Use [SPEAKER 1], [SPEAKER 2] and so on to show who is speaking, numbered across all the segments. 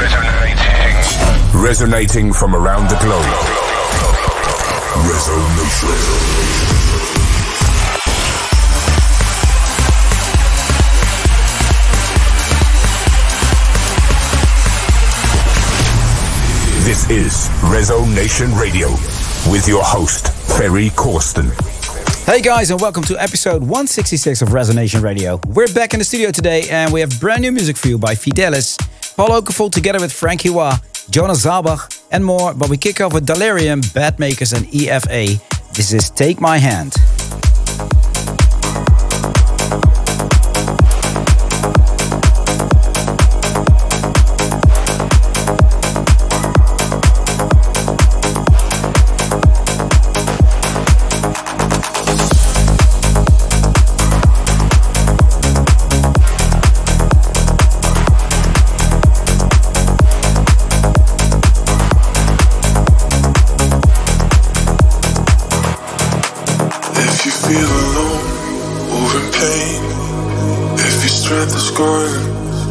[SPEAKER 1] Resonating. Resonating from around the globe. Resonation. This is Resonation Radio with your host, Ferry Corsten.
[SPEAKER 2] Hey guys, and welcome to episode 166 of Resonation Radio. We're back in the studio today and we have brand new music for you by Fideles, Paul Oakenfold together with Franky Wah, Jonas Saalbach, and more. But we kick off with Delirium, Badmakers, and EFA. This is Take My Hand. feel alone or in pain. If your strength is gone,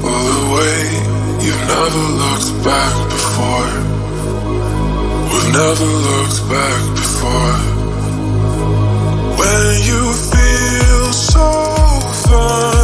[SPEAKER 2] all the way, you've never looked back before. We've never looked back before. When you feel so fine.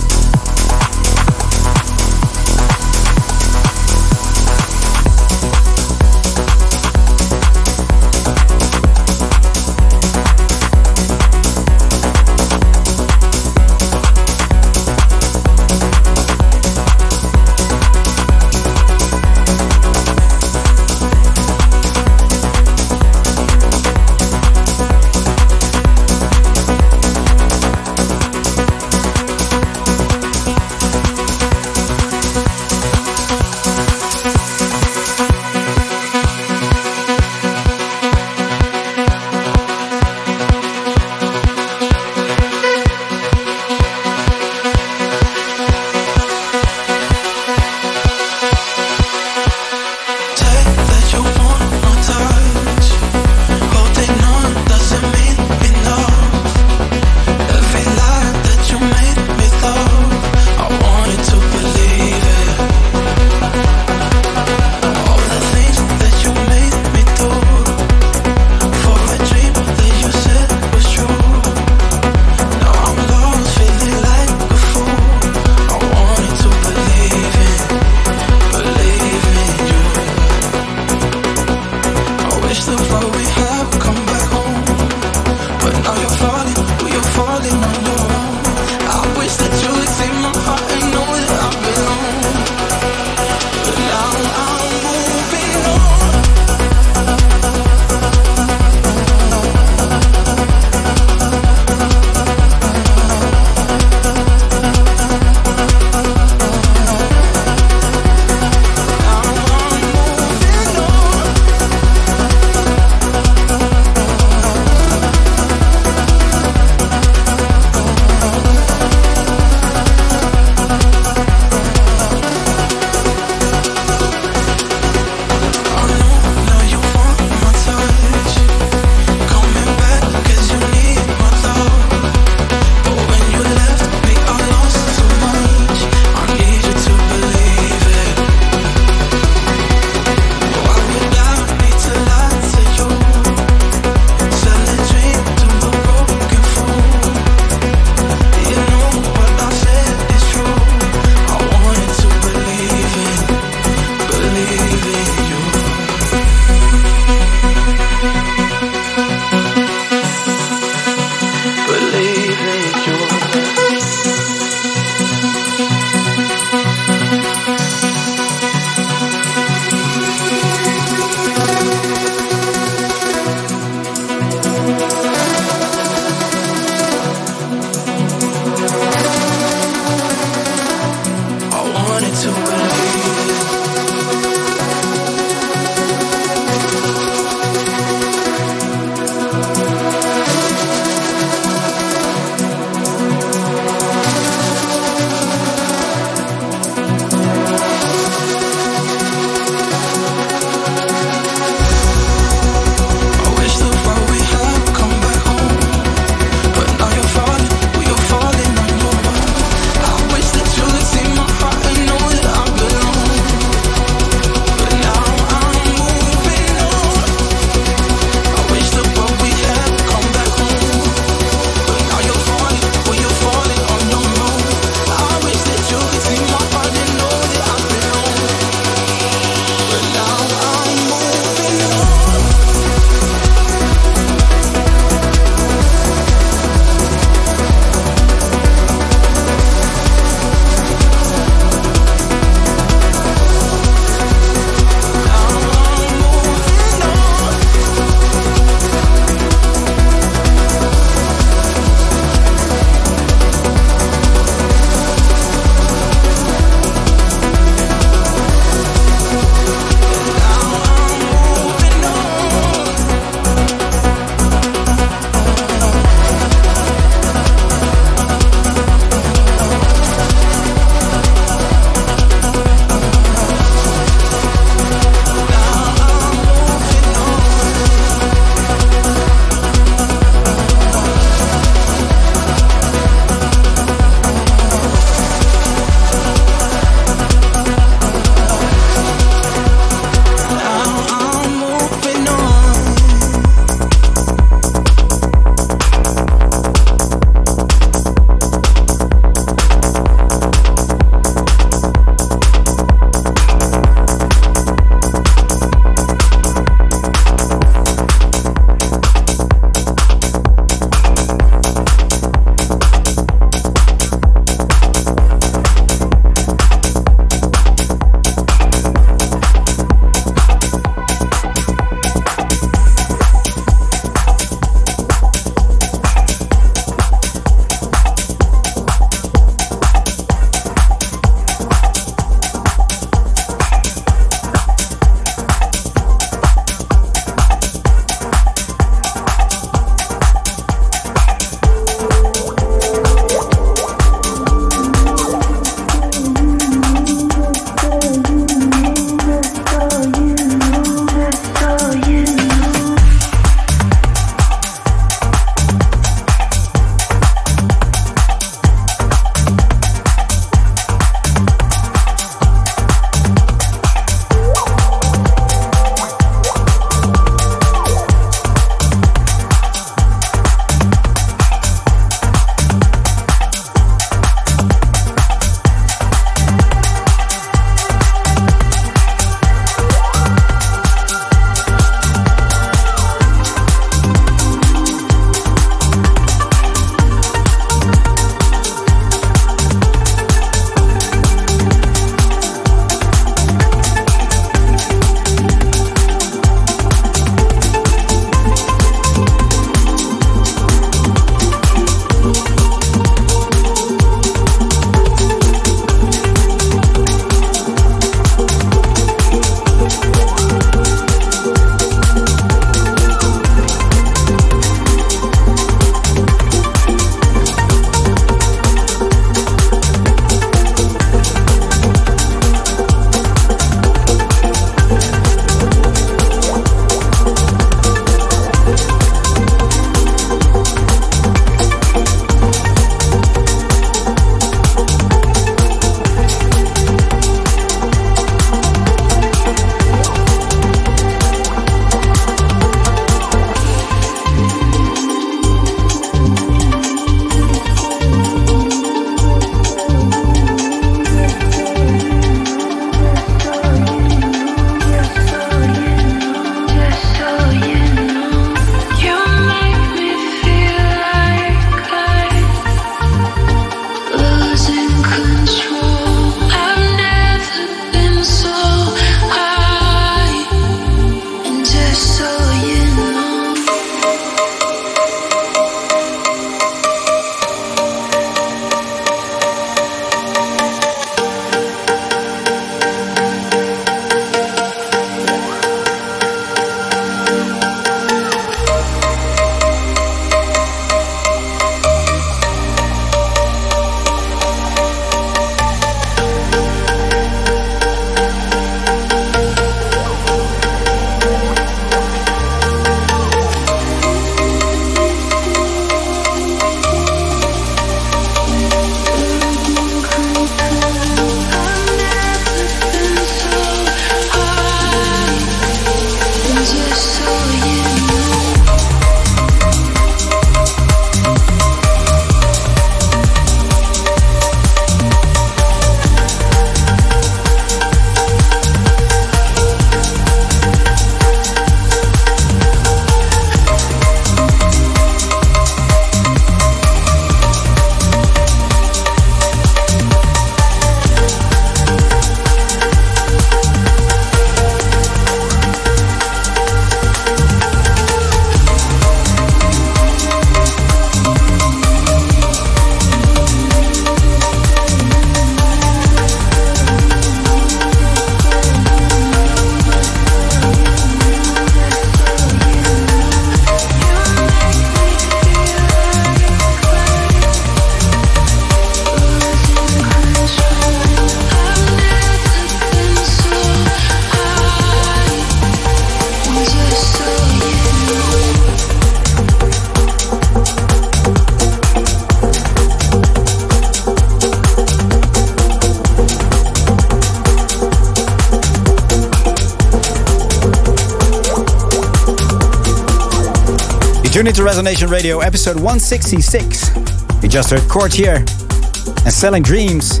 [SPEAKER 3] Tune into Resonation Radio, episode 166. You just heard Courtier and Selling Dreams,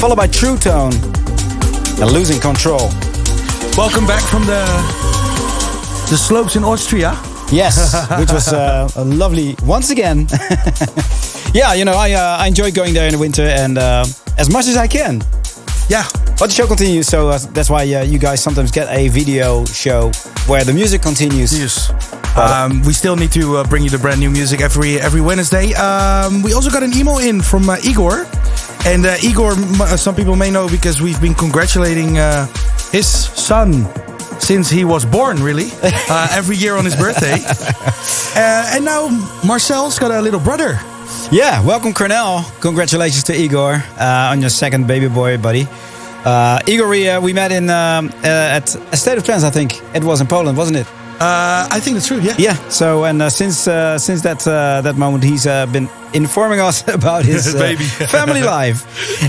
[SPEAKER 3] followed by True Tone and Losing Control.
[SPEAKER 4] Welcome back from the the slopes in Austria.
[SPEAKER 3] Yes, which was uh, a lovely once again. yeah, you know, I uh, I enjoy going there in the winter and uh, as much as I can.
[SPEAKER 4] Yeah.
[SPEAKER 3] But the show continues, so uh, that's why uh, you guys sometimes get a video show where the music continues.
[SPEAKER 4] Yes. Um, we still need to uh, bring you the brand new music every every Wednesday. Um, we also got an email in from uh, Igor, and uh, Igor, uh, some people may know because we've been congratulating uh, his son since he was born, really, uh, every year on his birthday. Uh, and now Marcel's got a little brother.
[SPEAKER 3] Yeah, welcome, Cornell. Congratulations to Igor uh, on your second baby boy, buddy. Uh, Igor, we, uh, we met in um, uh, at a State of Trance, I think it was in Poland, wasn't it?
[SPEAKER 4] Uh, I think that's true. Yeah.
[SPEAKER 3] Yeah. So and uh, since uh, since that uh, that moment, he's uh, been informing us about his uh,
[SPEAKER 4] Baby.
[SPEAKER 3] family life.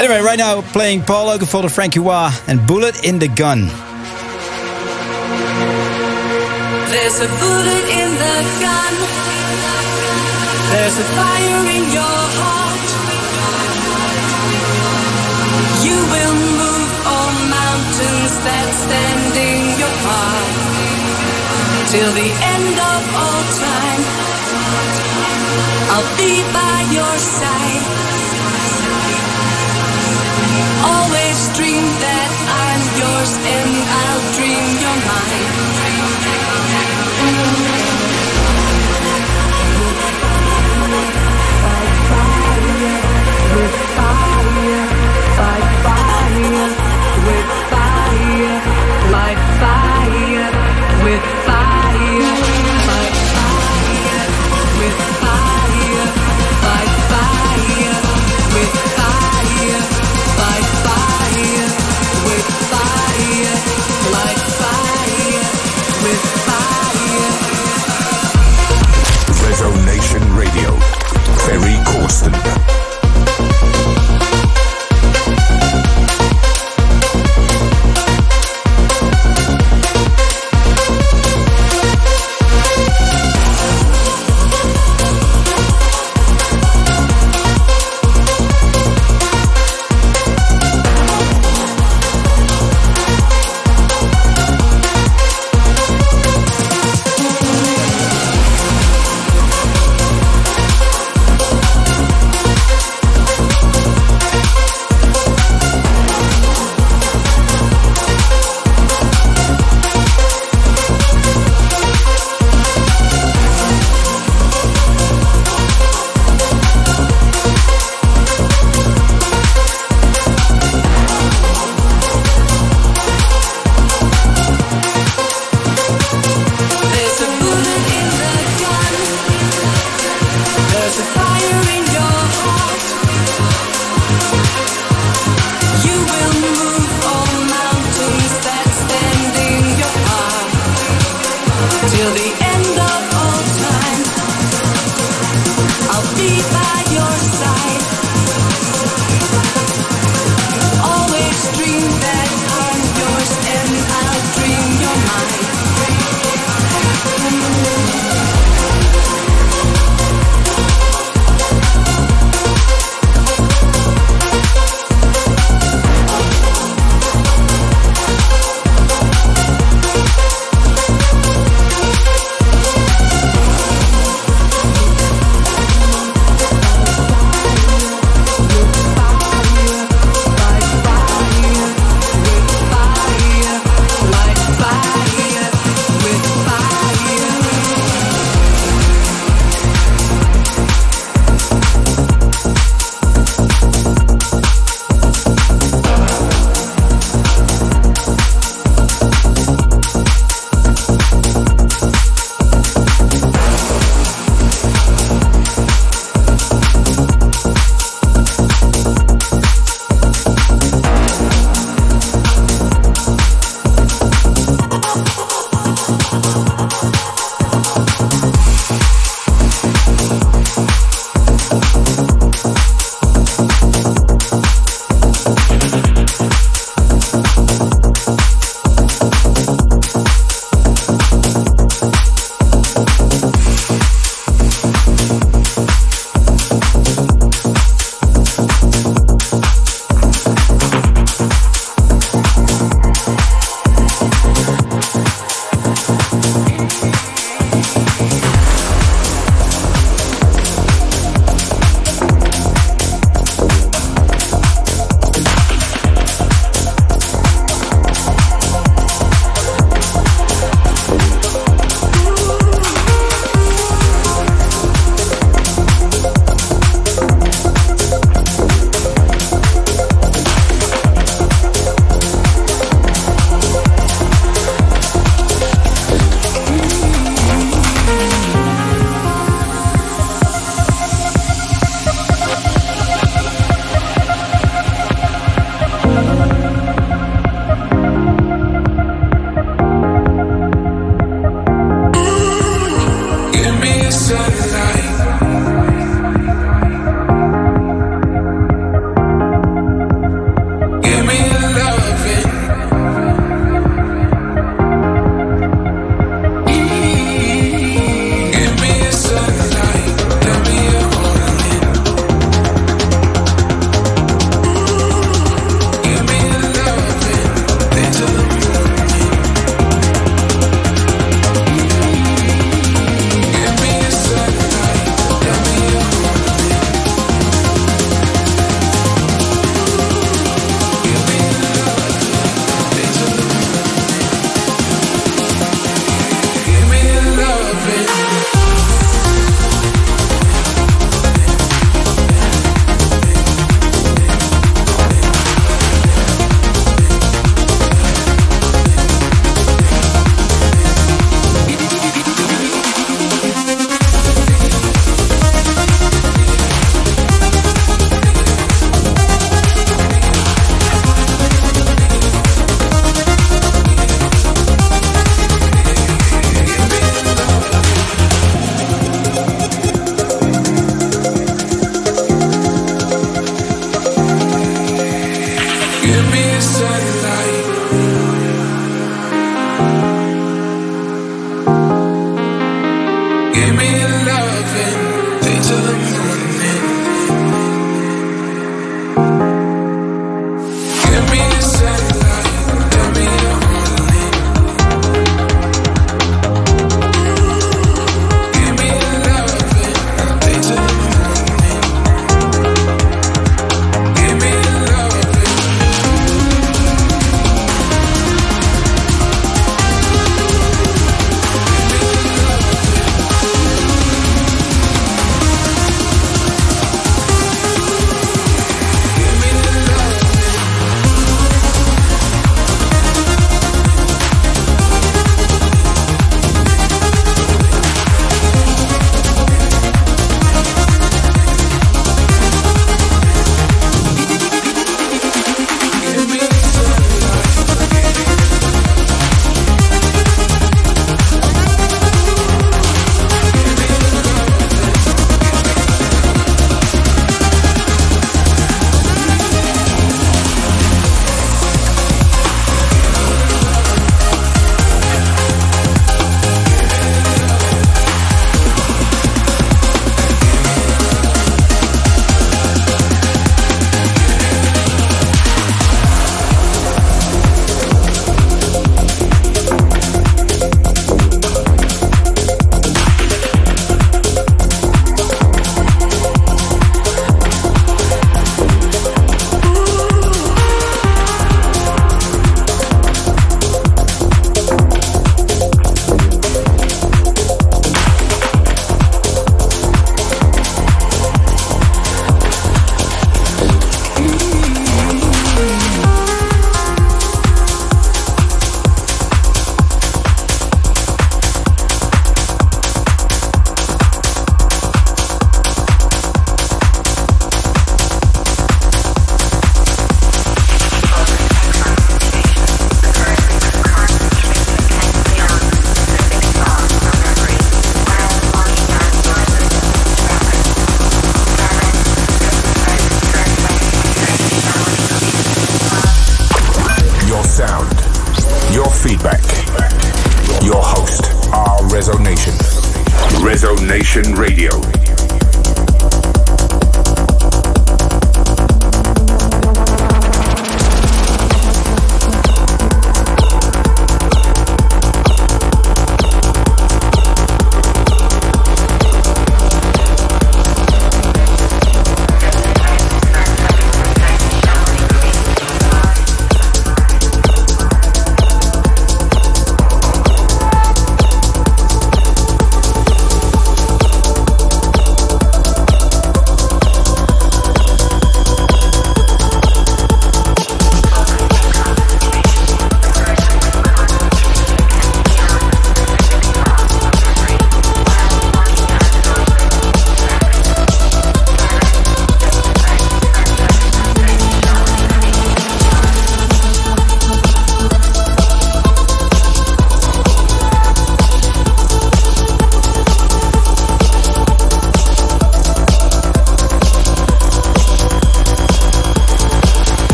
[SPEAKER 3] Anyway, right now playing Paul Oakenfold, Franky Wah, and Bullet in the Gun.
[SPEAKER 5] There's a bullet in the gun. There's a fire in your heart. You will move all mountains that stand in your path till the end of all time. I'll be by your side. Always dream that I'm yours and I'll dream your mind.
[SPEAKER 3] Austin.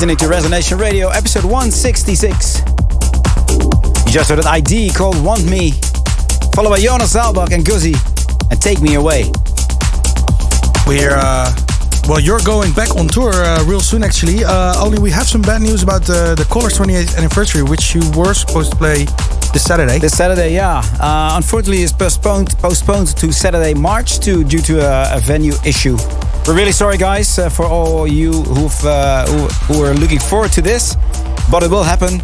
[SPEAKER 3] Listening to Resonation Radio, episode 166. You just heard an ID called Want Me, followed by Jonas Saalbach and Guzzi, and Take Me Away.
[SPEAKER 4] We're, uh, well, you're going back on tour uh, real soon, actually. Uh, only we have some bad news about uh, the Colors 28th anniversary, which you were supposed to play this Saturday.
[SPEAKER 3] This Saturday, yeah. Uh, unfortunately, it's postponed postponed to Saturday, March 2, due to a, a venue issue. We're really sorry, guys, uh, for all you who've, uh, who, who are looking forward to this, but it will happen,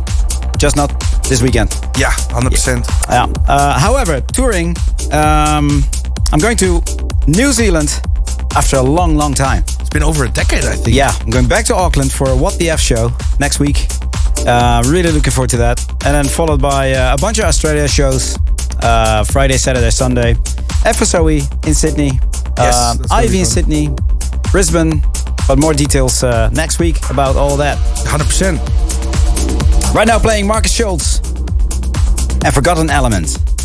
[SPEAKER 3] just not this weekend.
[SPEAKER 4] Yeah, 100%.
[SPEAKER 3] Yeah. Uh, however, touring, um, I'm going to New Zealand after a long, long time.
[SPEAKER 4] It's been over a decade, I think.
[SPEAKER 3] Yeah, I'm going back to Auckland for a What the F show next week. Uh, really looking forward to that. And then followed by uh, a bunch of Australia shows uh, Friday, Saturday, Sunday. FSOE in Sydney.
[SPEAKER 4] Yes,
[SPEAKER 3] um,
[SPEAKER 4] that's gonna be
[SPEAKER 3] Ivy in. Sydney. Brisbane. But more details uh, next week about all that.
[SPEAKER 4] 100%.
[SPEAKER 3] Right now playing Markus Schulz and Forgotten Element.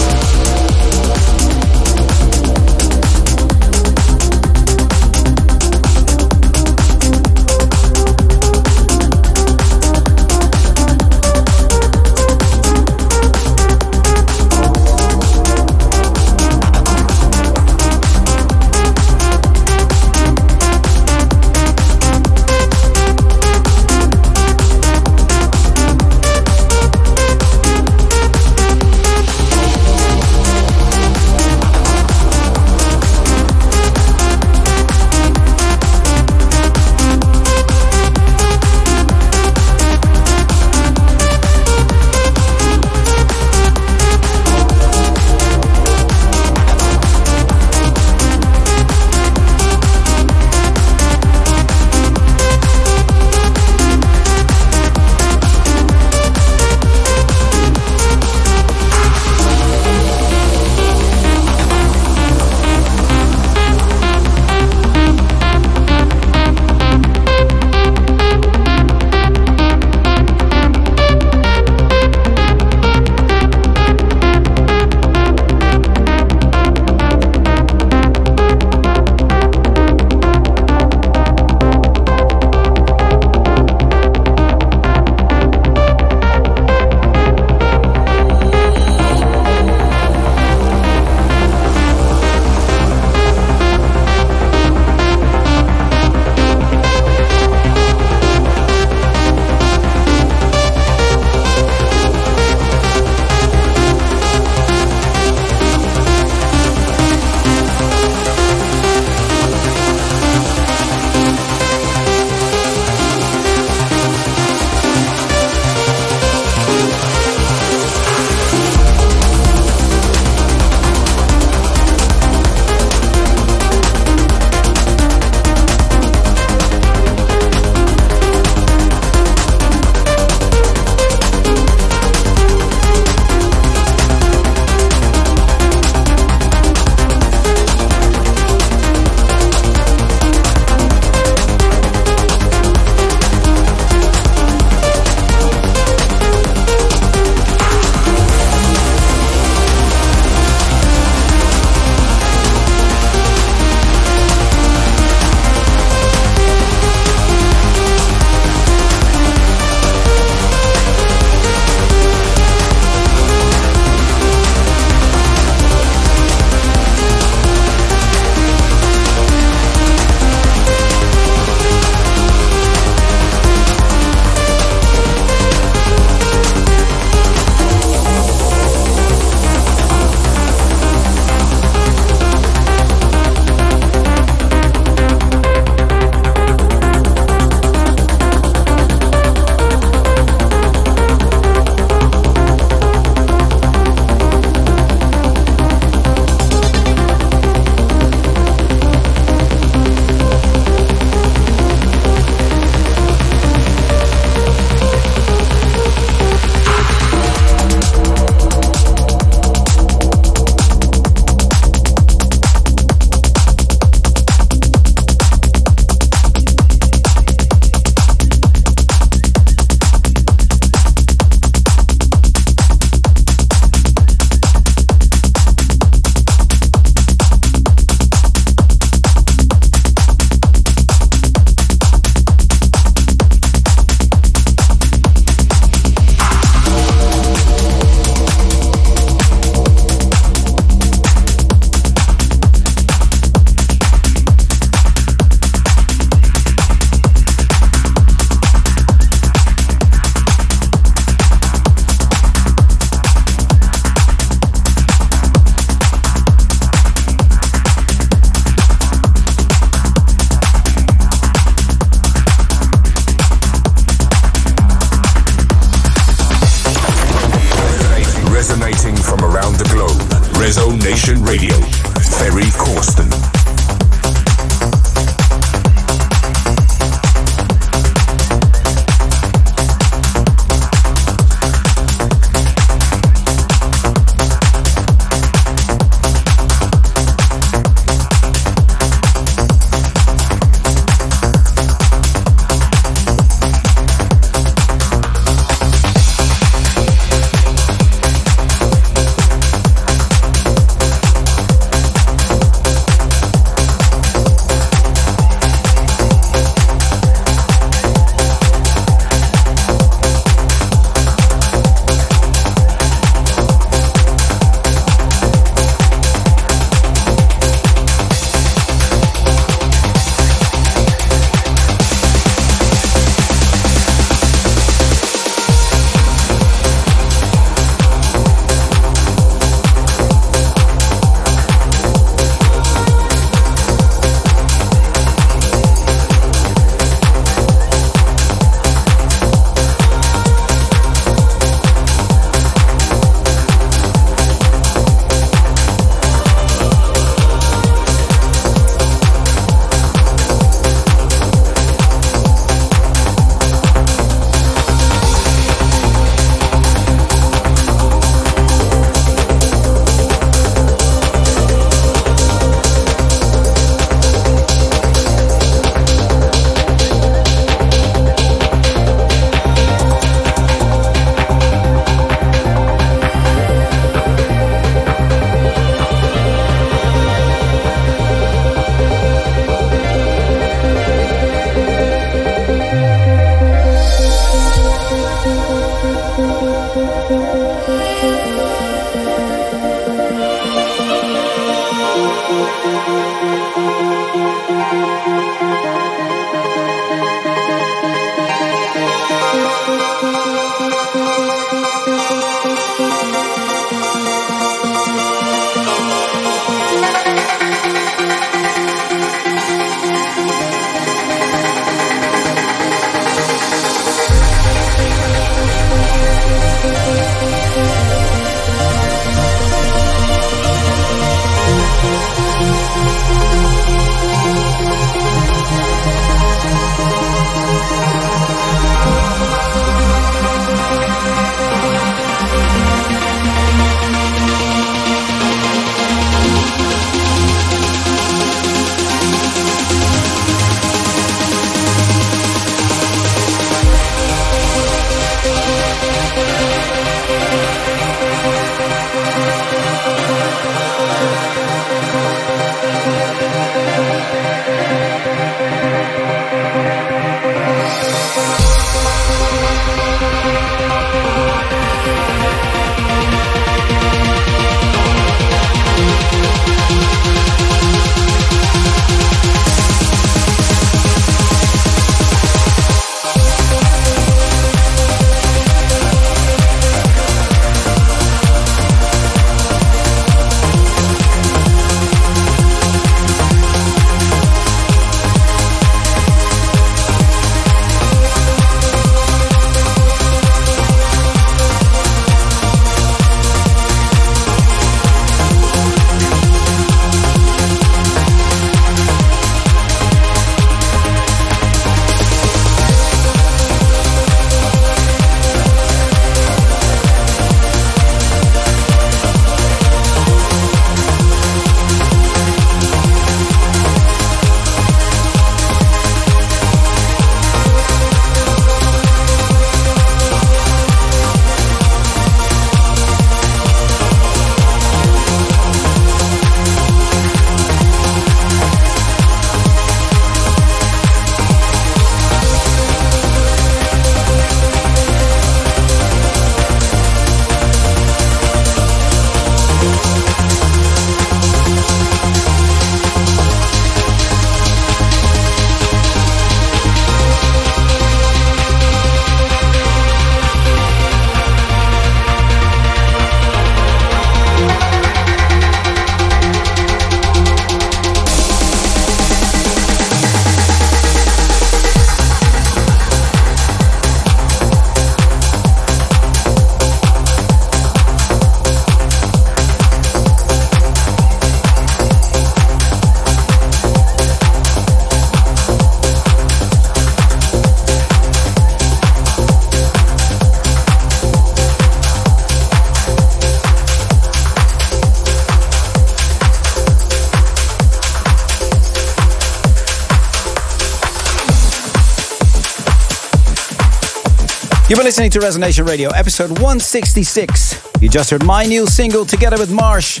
[SPEAKER 3] You've been listening to Resonation Radio, episode 166. You just heard my new single together with Marsh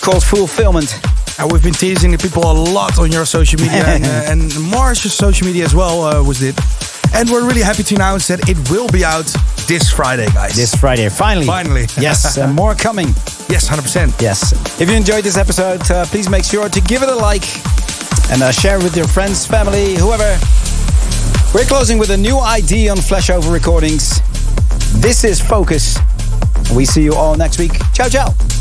[SPEAKER 3] called Fulfillment.
[SPEAKER 4] And we've been teasing the people a lot on your social media and, uh, and Marsh's social media as well uh, was it. And we're really happy to announce that it will be out this Friday, guys.
[SPEAKER 3] This Friday, finally.
[SPEAKER 4] Finally.
[SPEAKER 3] yes, and more coming.
[SPEAKER 4] Yes, 100%.
[SPEAKER 3] Yes. If you enjoyed this episode, uh, please make sure to give it a like and uh, share with your friends, family, whoever. We're closing with a new ID on Flashover Recordings. This is Focus. We see you all next week. Ciao, ciao.